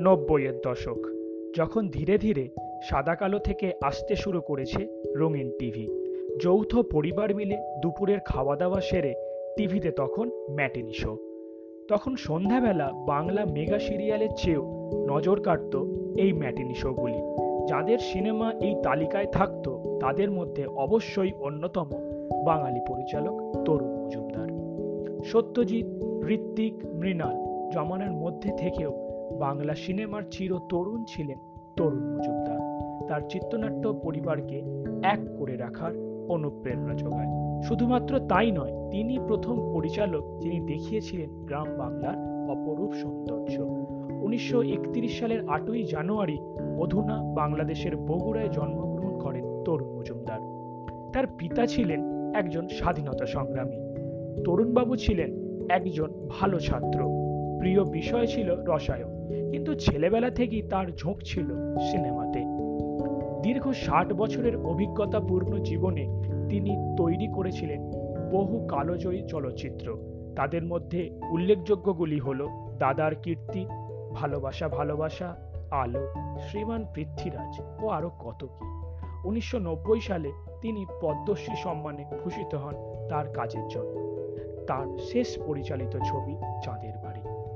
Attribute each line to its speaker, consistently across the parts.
Speaker 1: নব্বইয়ের দশক, যখন ধীরে ধীরে সাদা কালো থেকে আসতে শুরু করেছে রঙিন টিভি। যৌথ পরিবার মিলে দুপুরের খাওয়া দাওয়া সেরে টিভিতে তখন ম্যাটিনি শো। তখন সন্ধ্যাবেলা বাংলা মেগা সিরিয়ালের চেয়েও নজর কাটত এই ম্যাটিনি শোগুলি। যাদের সিনেমা এই তালিকায় থাকতো, তাদের মধ্যে অবশ্যই অন্যতম বাঙালি পরিচালক তরুণ মজুমদার। সত্যজিৎ ঋত্বিক মৃণাল, জমানার মধ্যে থেকেও বাংলা সিনেমার চির তরুণ ছিলেন তরুণ মজুমদার। তার চিত্রনাট্য পরিবারকে এক করে রাখার অনুপ্রেরণা যোগায়। শুধুমাত্র তাই নয়, তিনি প্রথম পরিচালক যিনি দেখিয়েছিলেন গ্রাম বাংলার অপরূপ সৌন্দর্য। উনিশশো একত্রিশ সালের আটই জানুয়ারি অধুনা বাংলাদেশের বগুড়ায় জন্মগ্রহণ করেন তরুণ মজুমদার। তার পিতা ছিলেন একজন স্বাধীনতা সংগ্রামী। তরুণবাবু ছিলেন একজন ভালো ছাত্র। প্রিয় বিষয় ছিল রসায়ন। কিন্তু ছেলেবেলা থেকেই তার ঝোঁক ছিল সিনেমাতে। দীর্ঘ ষাট বছরের অভিজ্ঞতাপূর্ণ জীবনে তিনি তৈরি করেছিলেন বহু কালোজয়ী চলচ্চিত্র। তাদের মধ্যে উল্লেখযোগ্যগুলি হল দাদার কীর্তি, ভালোবাসা ভালোবাসা, আলো, শ্রীমান পৃথ্বীরাজ ও আরও কত কি। উনিশশো নব্বই সালে তিনি পদ্মশ্রী সম্মানে ভূষিত হন তার কাজের জন্য। তার শেষ পরিচালিত ছবি চাঁদের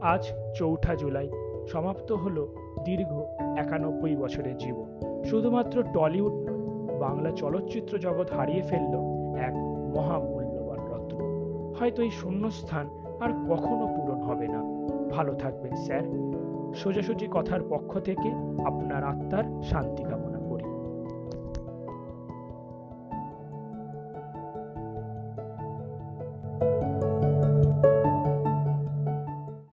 Speaker 1: আজ চৌঠা জুলাই। সমাপ্ত হলো দীর্ঘ একানব্বই বছরের জীবন। শুধুমাত্র টলিউড নয়, বাংলা চলচ্চিত্র জগৎ হারিয়ে ফেলল এক মহামূল্যবান রত্ন। হয়তো এই শূন্যস্থান আর কখনো পূরণ হবে না। ভালো থাকবেন স্যার। সোজাসুজি কথার পক্ষ থেকে আপনার আত্মার শান্তি কামনা।